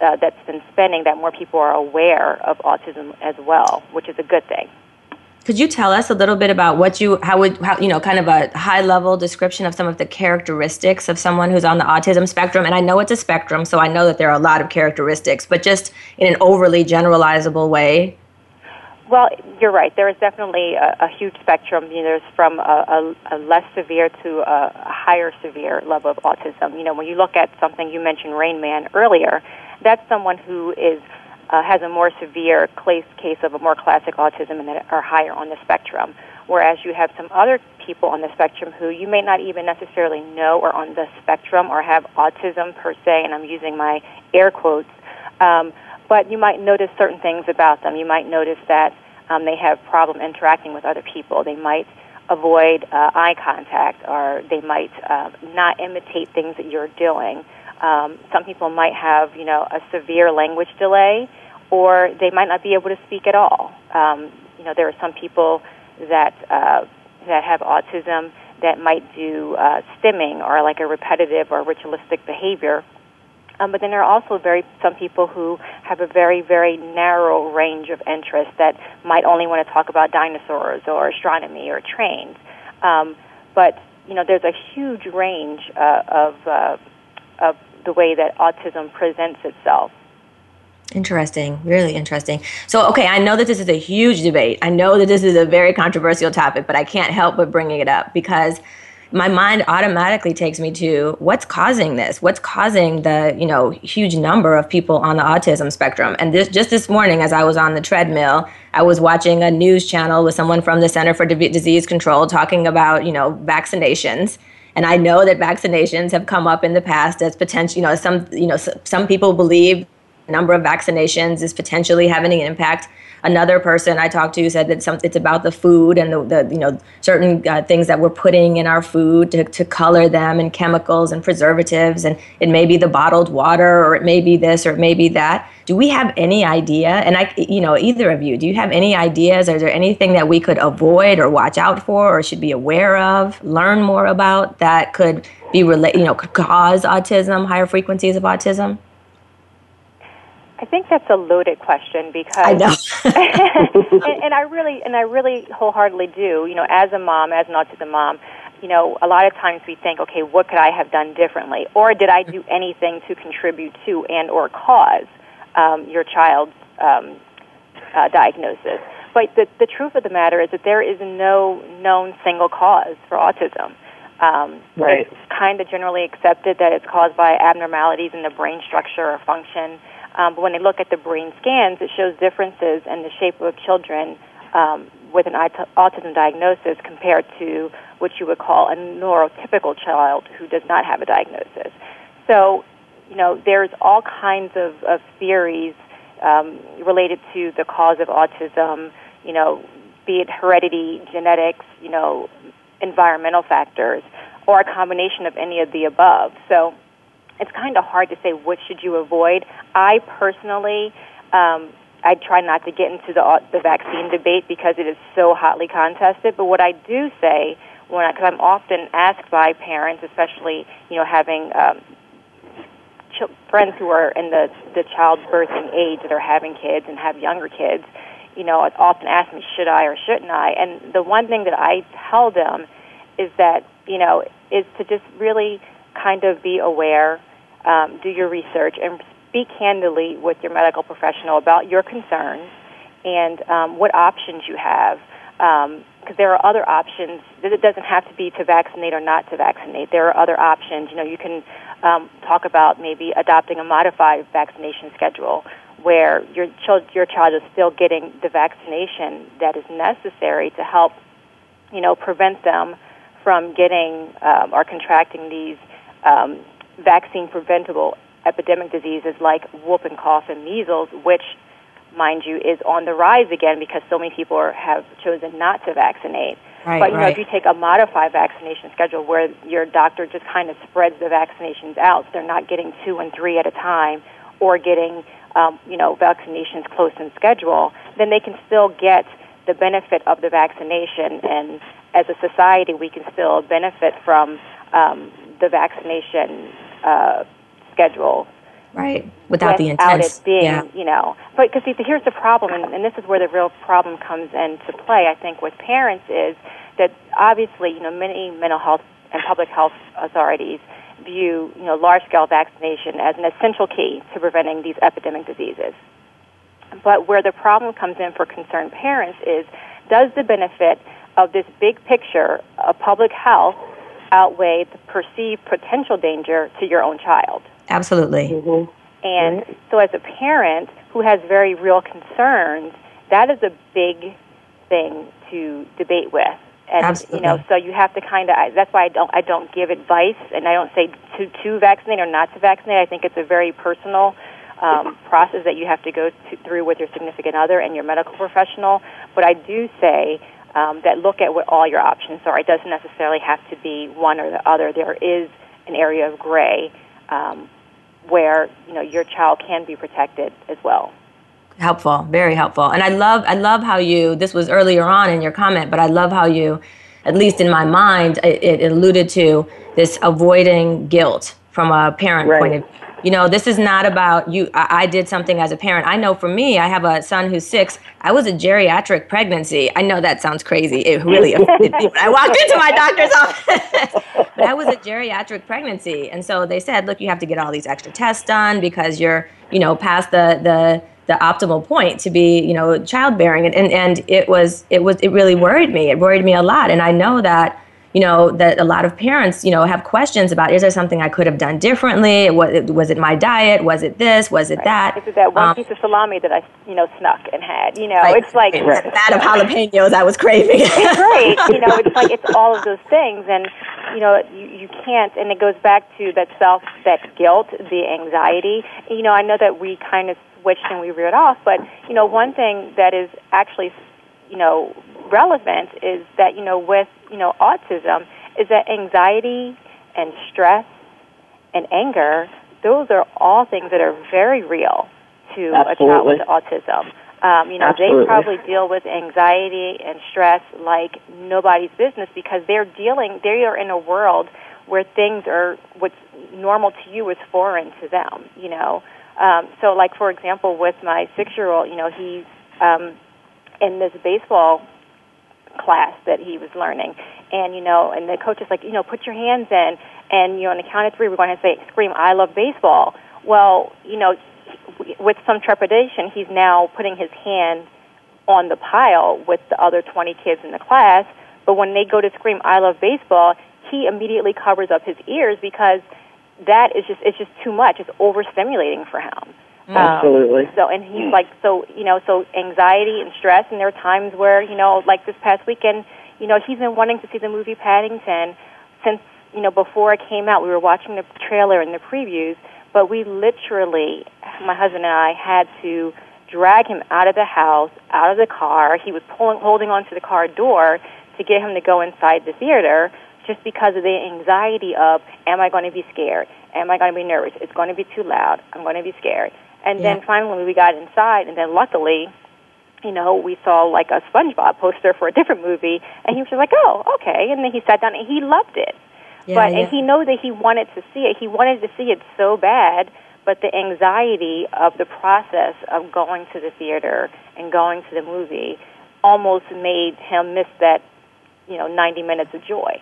uh, that's been spending that more people are aware of autism as well, which is a good thing. Could you tell us a little bit about what you, how would, how, you know, kind of a high level description of some of the characteristics of someone who's on the autism spectrum? And I know it's a spectrum, so I know that there are a lot of characteristics, but just in an overly generalizable way. Well, you're right. There is definitely a, a huge spectrum. You know, there's from a, a, a less severe to a, a higher severe level of autism. You know, when you look at something you mentioned, Rain Man earlier, that's someone who is uh, has a more severe case of a more classic autism and that are higher on the spectrum. Whereas you have some other people on the spectrum who you may not even necessarily know are on the spectrum or have autism per se, and I'm using my air quotes. Um, but you might notice certain things about them. You might notice that um, they have problem interacting with other people. They might avoid uh, eye contact, or they might uh, not imitate things that you're doing. Um, some people might have, you know, a severe language delay, or they might not be able to speak at all. Um, you know, there are some people that uh, that have autism that might do uh, stimming or like a repetitive or ritualistic behavior. Um, but then there are also very some people who have a very very narrow range of interests that might only want to talk about dinosaurs or astronomy or trains. Um, but you know, there's a huge range uh, of uh, of the way that autism presents itself. Interesting, really interesting. So, okay, I know that this is a huge debate. I know that this is a very controversial topic, but I can't help but bringing it up because my mind automatically takes me to what's causing this what's causing the you know huge number of people on the autism spectrum and this just this morning as i was on the treadmill i was watching a news channel with someone from the center for disease control talking about you know vaccinations and I know that vaccinations have come up in the past as potential, you know, some, you know, some people believe number of vaccinations is potentially having an impact another person I talked to said that some, it's about the food and the, the you know certain uh, things that we're putting in our food to, to color them and chemicals and preservatives. And it may be the bottled water or it may be this or it may be that. Do we have any idea? And i you know either of you do you have any ideas? Is there anything that we could avoid or watch out for or should be aware of learn more about that could be relate you know could cause autism higher frequencies of autism I think that's a loaded question because I know, [LAUGHS] [LAUGHS] and, and I really and I really wholeheartedly do. You know, as a mom, as an autism mom, you know, a lot of times we think, okay, what could I have done differently, or did I do anything to contribute to and or cause um, your child's um, uh, diagnosis? But the, the truth of the matter is that there is no known single cause for autism. Um, right. It's kind of generally accepted that it's caused by abnormalities in the brain structure or function. Um, but when they look at the brain scans, it shows differences in the shape of children um, with an autism diagnosis compared to what you would call a neurotypical child who does not have a diagnosis. So, you know, there's all kinds of, of theories um, related to the cause of autism, you know, be it heredity, genetics, you know, environmental factors, or a combination of any of the above. So, it's kind of hard to say what should you avoid. I personally, um, I try not to get into the the vaccine debate because it is so hotly contested. But what I do say, when because I'm often asked by parents, especially you know having um, ch- friends who are in the the childbirthing age that are having kids and have younger kids, you know, often ask me should I or shouldn't I. And the one thing that I tell them is that you know is to just really kind of be aware um, do your research, and speak candidly with your medical professional about your concerns and um, what options you have. Because um, there are other options. It doesn't have to be to vaccinate or not to vaccinate. There are other options. You know, you can um, talk about maybe adopting a modified vaccination schedule where your child, your child is still getting the vaccination that is necessary to help, you know, prevent them from getting um, or contracting these um, vaccine preventable epidemic diseases like whooping cough and measles, which, mind you, is on the rise again because so many people are, have chosen not to vaccinate. Right, but you right. know, if you take a modified vaccination schedule where your doctor just kind of spreads the vaccinations out, so they're not getting two and three at a time, or getting um, you know vaccinations close in schedule, then they can still get the benefit of the vaccination. And as a society, we can still benefit from um, the vaccination uh, schedule Right. Without, the without intense. it being, yeah. you know. But because here's the problem, and, and this is where the real problem comes into play. I think with parents is that obviously, you know, many mental health and public health authorities view, you know, large-scale vaccination as an essential key to preventing these epidemic diseases. But where the problem comes in for concerned parents is, does the benefit of this big picture of public health outweigh the perceived potential danger to your own child? Absolutely. Mm-hmm. And so, as a parent who has very real concerns, that is a big thing to debate with. And Absolutely. you know, so you have to kind of. That's why I don't. I don't give advice, and I don't say to to vaccinate or not to vaccinate. I think it's a very personal um, process that you have to go to, through with your significant other and your medical professional. But I do say um, that look at what all your options are. It doesn't necessarily have to be one or the other. There is an area of gray um, where you know your child can be protected as well. helpful very helpful and i love i love how you this was earlier on in your comment but i love how you at least in my mind it, it alluded to this avoiding guilt from a parent Right. point of view. you know this is not about you I, I did something as a parent i know for me i have a son who's six i was a geriatric pregnancy i know that sounds crazy it really offended me when i walked into my [LAUGHS] doctor's office [LAUGHS] but I was a geriatric pregnancy, and so they said, look, you have to get all these extra tests done because you're, you know, past the the the optimal point to be, you know, childbearing, and and, and it was it was it really worried me. It worried me a lot, and I know that. You know that a lot of parents, you know, have questions about: Is there something I could have done differently? Was it, was it my diet? Was it this? Was it that? Is it that one Um, piece of salami that I you know snuck and had? You know, right. it's like that of jalapenos I was craving. it's great. You know, it's like it's all of [LAUGHS] those things, and you know, you, you can't. And it goes back to that self, that guilt, the anxiety. You know, I know that we kind of switched and we reared off, but you know, one thing that is actually, you know, relevant is that you know, with you know, autism, is that anxiety and stress and anger. Those are all things that are very real to a child with autism. Um, you know, Absolutely. they probably deal with anxiety and stress like nobody's business because they're dealing, they are in a world where things are, what's normal to you is foreign to them, you know. Um, so, like, for example, with my six year old, you know, he's um, in this baseball class that he was learning. And, you know, and the coach is like, you know, put your hands in. And, you know, on the count of three, we're going to say, scream, I love baseball. Well, you know, with some trepidation, he's now putting his hand on the pile with the other 20 kids in the class. But when they go to scream, I love baseball, he immediately covers up his ears because that is just, it's just too much. It's overstimulating for him. Um, Absolutely. so and he's like so you know so anxiety and stress and there are times where you know like this past weekend you know he's been wanting to see the movie Paddington since you know before it came out. We were watching the trailer and the previews but we literally my husband and I had to drag him out of the house out of the car. He was pulling holding onto the car door to get him to go inside the theater just because of the anxiety of am I going to be scared? Am I going to be nervous? It's going to be too loud. I'm going to be scared and Yeah. then finally we got inside, and then luckily, you know, we saw like a SpongeBob poster for a different movie, and he was just like, "Oh, okay." And then he sat down and he loved it. Yeah, but yeah. and he knew that he wanted to see it. He wanted to see it so bad, but the anxiety of the process of going to the theater and going to the movie almost made him miss that, you know, 90 minutes of joy.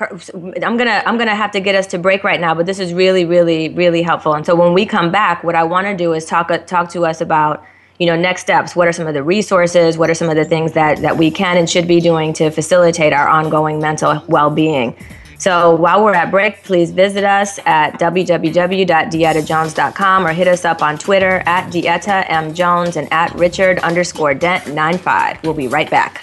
I'm gonna I'm gonna have to get us to break right now, but this is really really really helpful. And so when we come back, what I want to do is talk talk to us about you know next steps. What are some of the resources? What are some of the things that that we can and should be doing to facilitate our ongoing mental well being? So while we're at break, please visit us at www.dietajones.com or hit us up on Twitter at Dieta M Jones and at Richard underscore Dent 95. We'll be right back.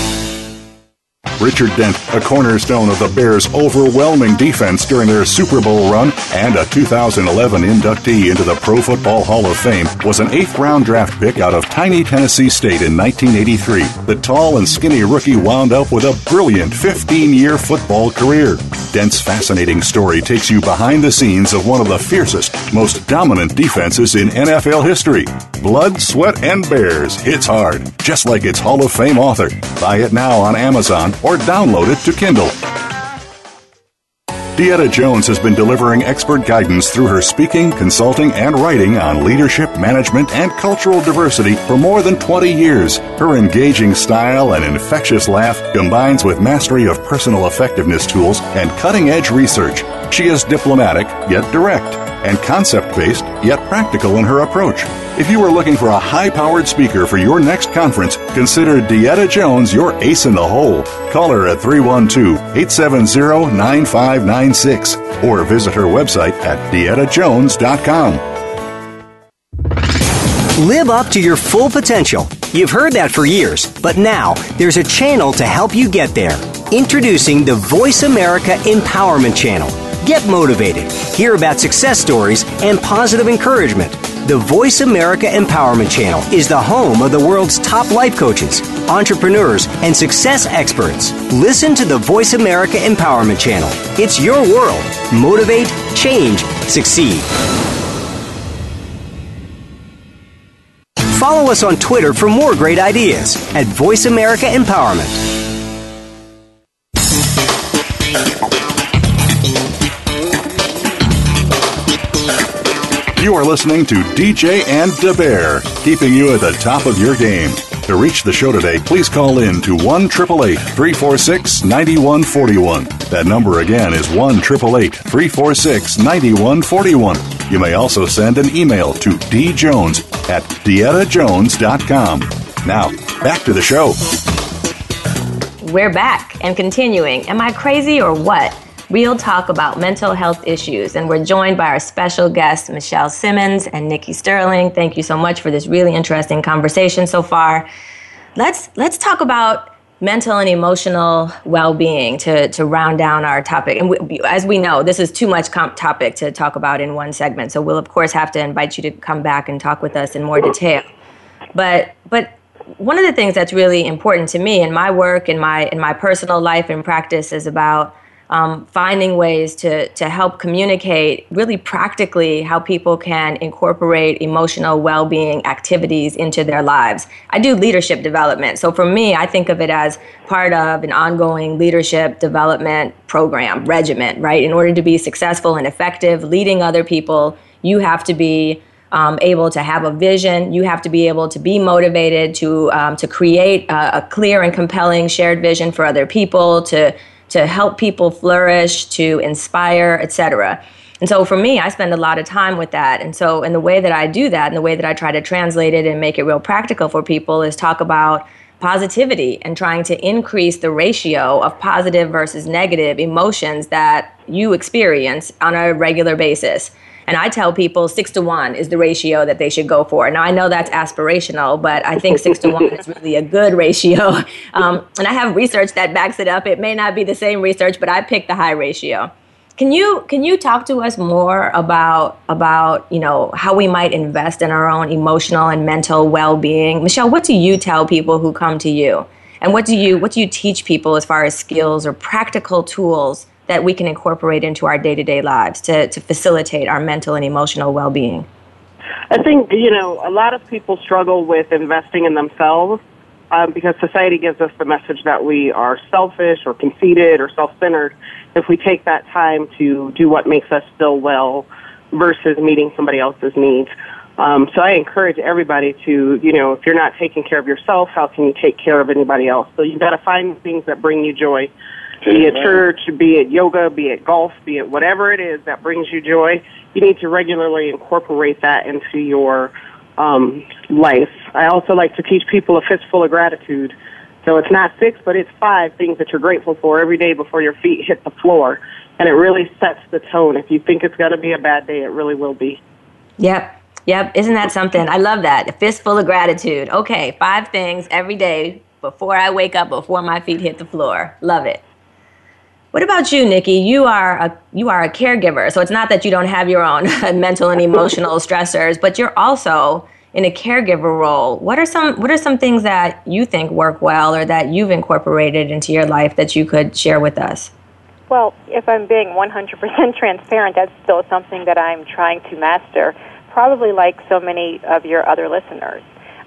Richard Dent, a cornerstone of the Bears' overwhelming defense during their Super Bowl run and a 2011 inductee into the Pro Football Hall of Fame, was an eighth round draft pick out of tiny Tennessee State in 1983. The tall and skinny rookie wound up with a brilliant 15 year football career. Dent's fascinating story takes you behind the scenes of one of the fiercest, most dominant defenses in NFL history. Blood, Sweat, and Bears Hits Hard, just like its Hall of Fame author. Buy it now on Amazon or download it to Kindle. Dieta Jones has been delivering expert guidance through her speaking, consulting, and writing on leadership, management, and cultural diversity for more than 20 years. Her engaging style and infectious laugh combines with mastery of personal effectiveness tools and cutting edge research. She is diplomatic, yet direct, and concept based, yet practical in her approach. If you are looking for a high powered speaker for your next conference, consider Dieta Jones your ace in the hole. Call her at 312 870 9596 or visit her website at dietajones.com. Live up to your full potential. You've heard that for years, but now there's a channel to help you get there. Introducing the Voice America Empowerment Channel. Get motivated, hear about success stories, and positive encouragement. The Voice America Empowerment Channel is the home of the world's top life coaches, entrepreneurs, and success experts. Listen to the Voice America Empowerment Channel. It's your world. Motivate, change, succeed. Follow us on Twitter for more great ideas at Voice America Empowerment. Are listening to DJ and the Bear, keeping you at the top of your game. To reach the show today, please call in to 1 346 9141. That number again is 1 346 9141. You may also send an email to djones at dietajones.com. Now, back to the show. We're back and continuing. Am I crazy or what? Real talk about mental health issues. And we're joined by our special guests, Michelle Simmons and Nikki Sterling. Thank you so much for this really interesting conversation so far. Let's let's talk about mental and emotional well-being to, to round down our topic and we, as we know this is too much comp topic to talk about in one segment so we'll of course have to invite you to come back and talk with us in more detail but but one of the things that's really important to me in my work in my in my personal life and practice is about um, finding ways to, to help communicate really practically how people can incorporate emotional well being activities into their lives. I do leadership development. So for me, I think of it as part of an ongoing leadership development program, regiment, right? In order to be successful and effective leading other people, you have to be um, able to have a vision. You have to be able to be motivated to um, to create a, a, clear and compelling shared vision for other people. To to help people flourish, to inspire, etc. And so for me, I spend a lot of time with that. And so, in the way that I do that, and the way that I try to translate it and make it real practical for people, is talk about positivity and trying to increase the ratio of positive versus negative emotions that you experience on a regular basis. And I tell people six to one is the ratio that they should go for. Now, I know that's aspirational, but I think six to one is [LAUGHS] really a good ratio. Um, and I have research that backs it up. It may not be the same research, but I picked the high ratio. Can you can you talk to us more about about you know how we might invest in our own emotional and mental well being? Michelle, what do you tell people who come to you, and what do you what do you teach people as far as skills or practical tools that we can incorporate into our day to day lives to, to facilitate our mental and emotional well being? I think, you know, a lot of people struggle with investing in themselves um, because society gives us the message that we are selfish or conceited or self centered if we take that time to do what makes us feel well versus meeting somebody else's needs. Um, so I encourage everybody to, you know, if you're not taking care of yourself, how can you take care of anybody else? So you've got to find things that bring you joy be it church, be it yoga, be it golf, be it whatever it is that brings you joy, you need to regularly incorporate that into your um, life. I also like to teach people a fistful of gratitude. So it's not six, but it's five things that you're grateful for every day before your feet hit the floor. And it really sets the tone. If you think it's going to be a bad day, it really will be. Yep. Yep. Isn't that something? I love that. A fistful of gratitude. Okay. Five things every day before I wake up, before my feet hit the floor. Love it. What about you, Nikki? You are a you are a caregiver, so it's not that you don't have your own [LAUGHS] mental and emotional stressors, but you're also in a caregiver role. What are some what are some things that you think work well or that you've incorporated into your life that you could share with us? Well, if I'm being 100% transparent, that's still something that I'm trying to master. probably like so many of your other listeners.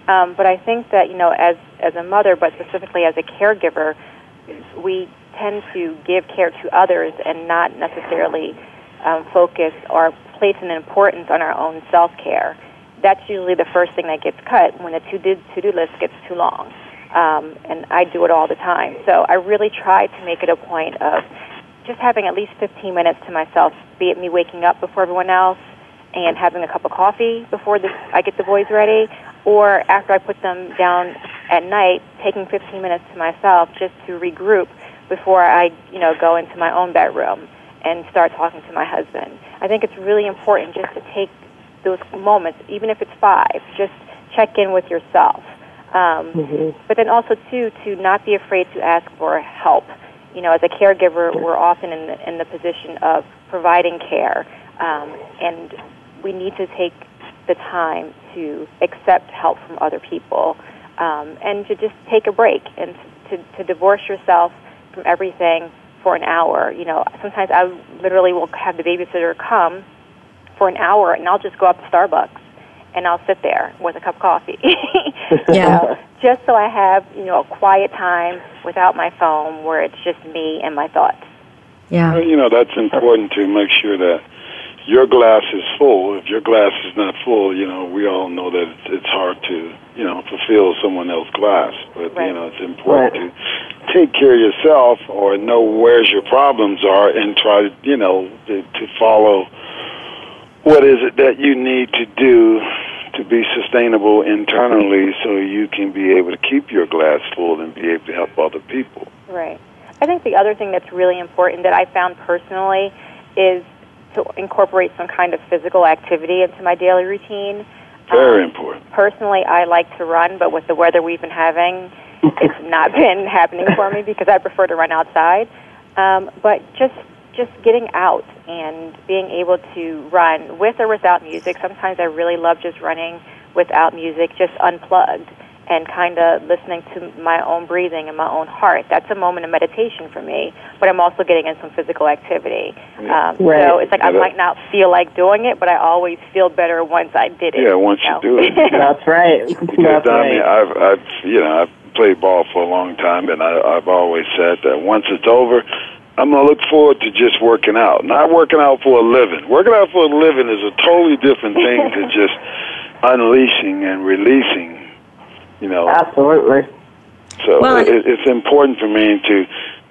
Um, but I think that you know, as as a mother, but specifically as a caregiver, we tend to give care to others and not necessarily um, focus or place an importance on our own self care. That's usually the first thing that gets cut when the to do list gets too long. Um, and I do it all the time. So I really try to make it a point of just having at least 15 minutes to myself, be it me waking up before everyone else and having a cup of coffee before this, I get the boys ready, or after I put them down at night, taking 15 minutes to myself just to regroup before I, you know, go into my own bedroom and start talking to my husband. I think it's really important just to take those moments, even if it's five, just check in with yourself. Um, mm-hmm. But then also too to not be afraid to ask for help. You know, as a caregiver, we're often in the, in the position of providing care, um, and we need to take the time to accept help from other people um, and to just take a break and to, to divorce yourself from everything for an hour. You know, sometimes I literally will have the babysitter come for an hour, and I'll just go up to Starbucks and I'll sit there with a cup of coffee. [LAUGHS] yeah. know, just so I have, you know, a quiet time without my phone where it's just me and my thoughts. Yeah. Well, you know, that's important to make sure that your glass is full. If your glass is not full, you know, we all know that it's, it's hard to, you know, fulfill someone else's glass. But, right. you know, it's important right. to take care of yourself or know where your problems are and try to, you know, to, to follow what is it that you need to do to be sustainable internally so you can be able to keep your glass full and be able to help other people. Right. I think the other thing that's really important that I found personally is to incorporate some kind of physical activity into my daily routine. Very um, important. Personally, I like to run, but with the weather we've been having, it's not been [LAUGHS] happening for me because I prefer to run outside. Um, but just just getting out and being able to run with or without music. Sometimes I really love just running without music, just unplugged and kind of listening to my own breathing and my own heart. That's a moment of meditation for me, but I'm also getting in some physical activity. Um, right. So it's like I might not feel like doing it, but I always feel better once I did it. Yeah, once you, know? you do it. [LAUGHS] That's right. Because That's I mean, I've, I've, you know, I've played ball for a long time, and I, I've always said that once it's over, I'm gonna look forward to just working out, not working out for a living. Working out for a living is a totally different thing to [LAUGHS] just unleashing and releasing. You know, absolutely. So well, it, it's important for me to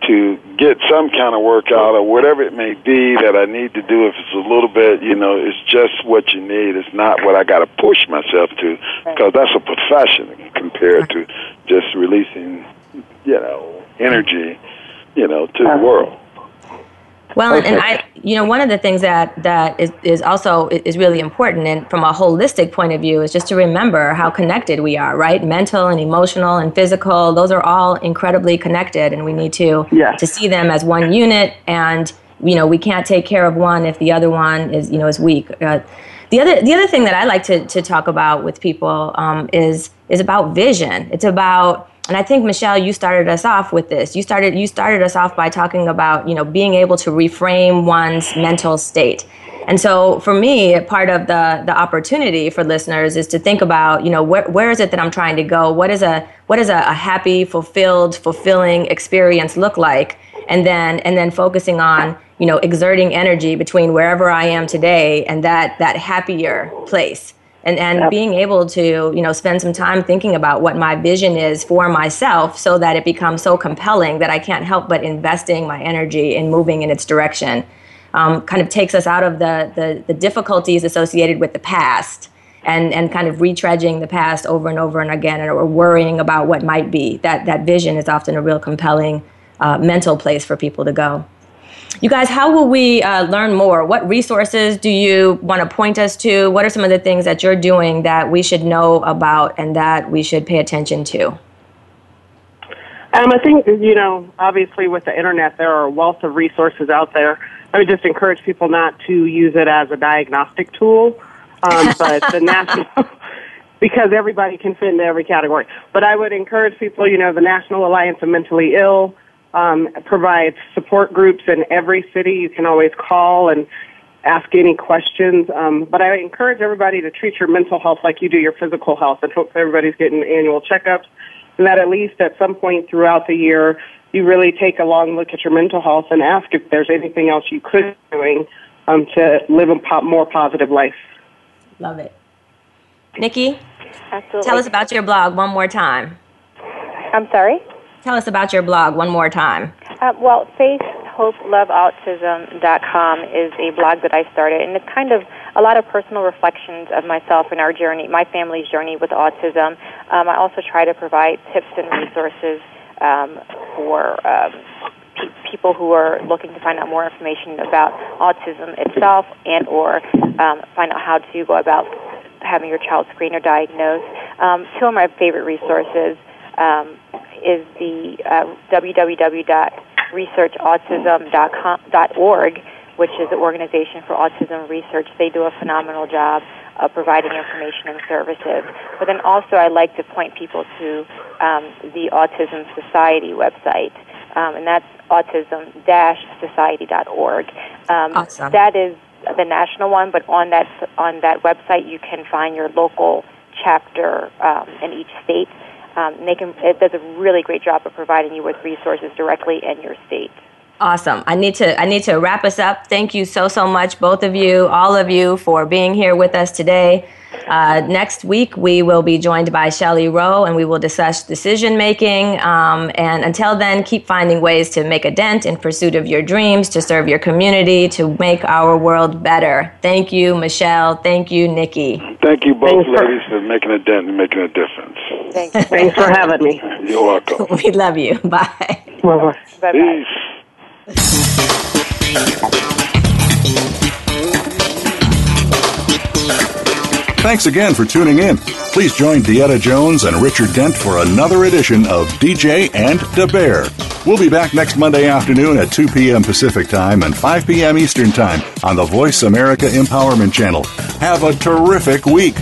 to get some kind of workout or whatever it may be that I need to do. If it's a little bit, you know, it's just what you need. It's not what I got to push myself to because that's a profession compared to just releasing, you know, energy you know, to the world. Well, and, and, I, you know, one of the things that that is, is also is really important, and from a holistic point of view, is just to remember how connected we are. Right, mental and emotional and physical; those are all incredibly connected, and we need to yes. to see them as one unit. And you know, we can't take care of one if the other one is you know is weak. Uh, the other the other thing that I like to to talk about with people um, is is about vision. It's about and I think Michelle, you started us off with this. You started you started us off by talking about you know being able to reframe one's mental state. And so for me, part of the the opportunity for listeners is to think about you know where where is it that I'm trying to go? What is a what is a, a happy, fulfilled, fulfilling experience look like? And then and then focusing on you know exerting energy between wherever I am today and that that happier place and and yep. being able to you know spend some time thinking about what my vision is for myself so that it becomes so compelling that I can't help but investing my energy in moving in its direction um, kind of takes us out of the, the the difficulties associated with the past and and kind of retreading the past over and over and again or worrying about what might be that that vision is often a real compelling uh, mental place for people to go you guys, how will we uh, learn more? What resources do you want to point us to? What are some of the things that you're doing that we should know about and that we should pay attention to? Um, I think, you know, obviously with the internet, there are a wealth of resources out there. I would just encourage people not to use it as a diagnostic tool, um, [LAUGHS] but the national, [LAUGHS] because everybody can fit into every category. But I would encourage people, you know, the National Alliance of Mentally Ill, um, provides support groups in every city. You can always call and ask any questions. Um, but I encourage everybody to treat your mental health like you do your physical health, and hope everybody's getting annual checkups, and that at least at some point throughout the year you really take a long look at your mental health and ask if there's anything else you could be doing um, to live a po- more positive life. Love it. Nikki, Absolutely. tell us about your blog one more time. I'm sorry? Tell us about your blog one more time. Uh, well, faithhopeloveautism.com is a blog that I started, and it's kind of a lot of personal reflections of myself and our journey, my family's journey with autism. Um, I also try to provide tips and resources um, for um, pe- people who are looking to find out more information about autism itself and or um, find out how to go about having your child screened or diagnosed. Um, two of my favorite resources um, is the uh, www.researchautism.org, which is the organization for autism research. They do a phenomenal job of providing information and services. But then also, I like to point people to um, the Autism Society website, um, and that's autism-society.org. Um, Awesome. That is the national one, but on that on that website, you can find your local chapter um, in each state. Um, and they can, it does a really great job of providing you with resources directly in your state. Awesome. I need to I need to wrap us up. Thank you so so much, both of you, all of you, for being here with us today. Uh, next week we will be joined by Shelley Rowe, and we will discuss decision making. Um, and until then, keep finding ways to make a dent in pursuit of your dreams, to serve your community, to make our world better. Thank you, Michelle. Thank you, Nikki. Thank you both Thanks ladies for making a dent and making a difference. Thank you. Thanks for having me. [LAUGHS] You're welcome. [LAUGHS] We love you. [LAUGHS] Bye. Bye-bye. Bye-bye. Thanks again for tuning in. Please join Dieta Jones and Richard Dent for another edition of DJ and the Bear. We'll be back next Monday afternoon at 2 p.m. Pacific Time and 5 p.m. Eastern Time on the Voice America Empowerment Channel. Have a terrific week.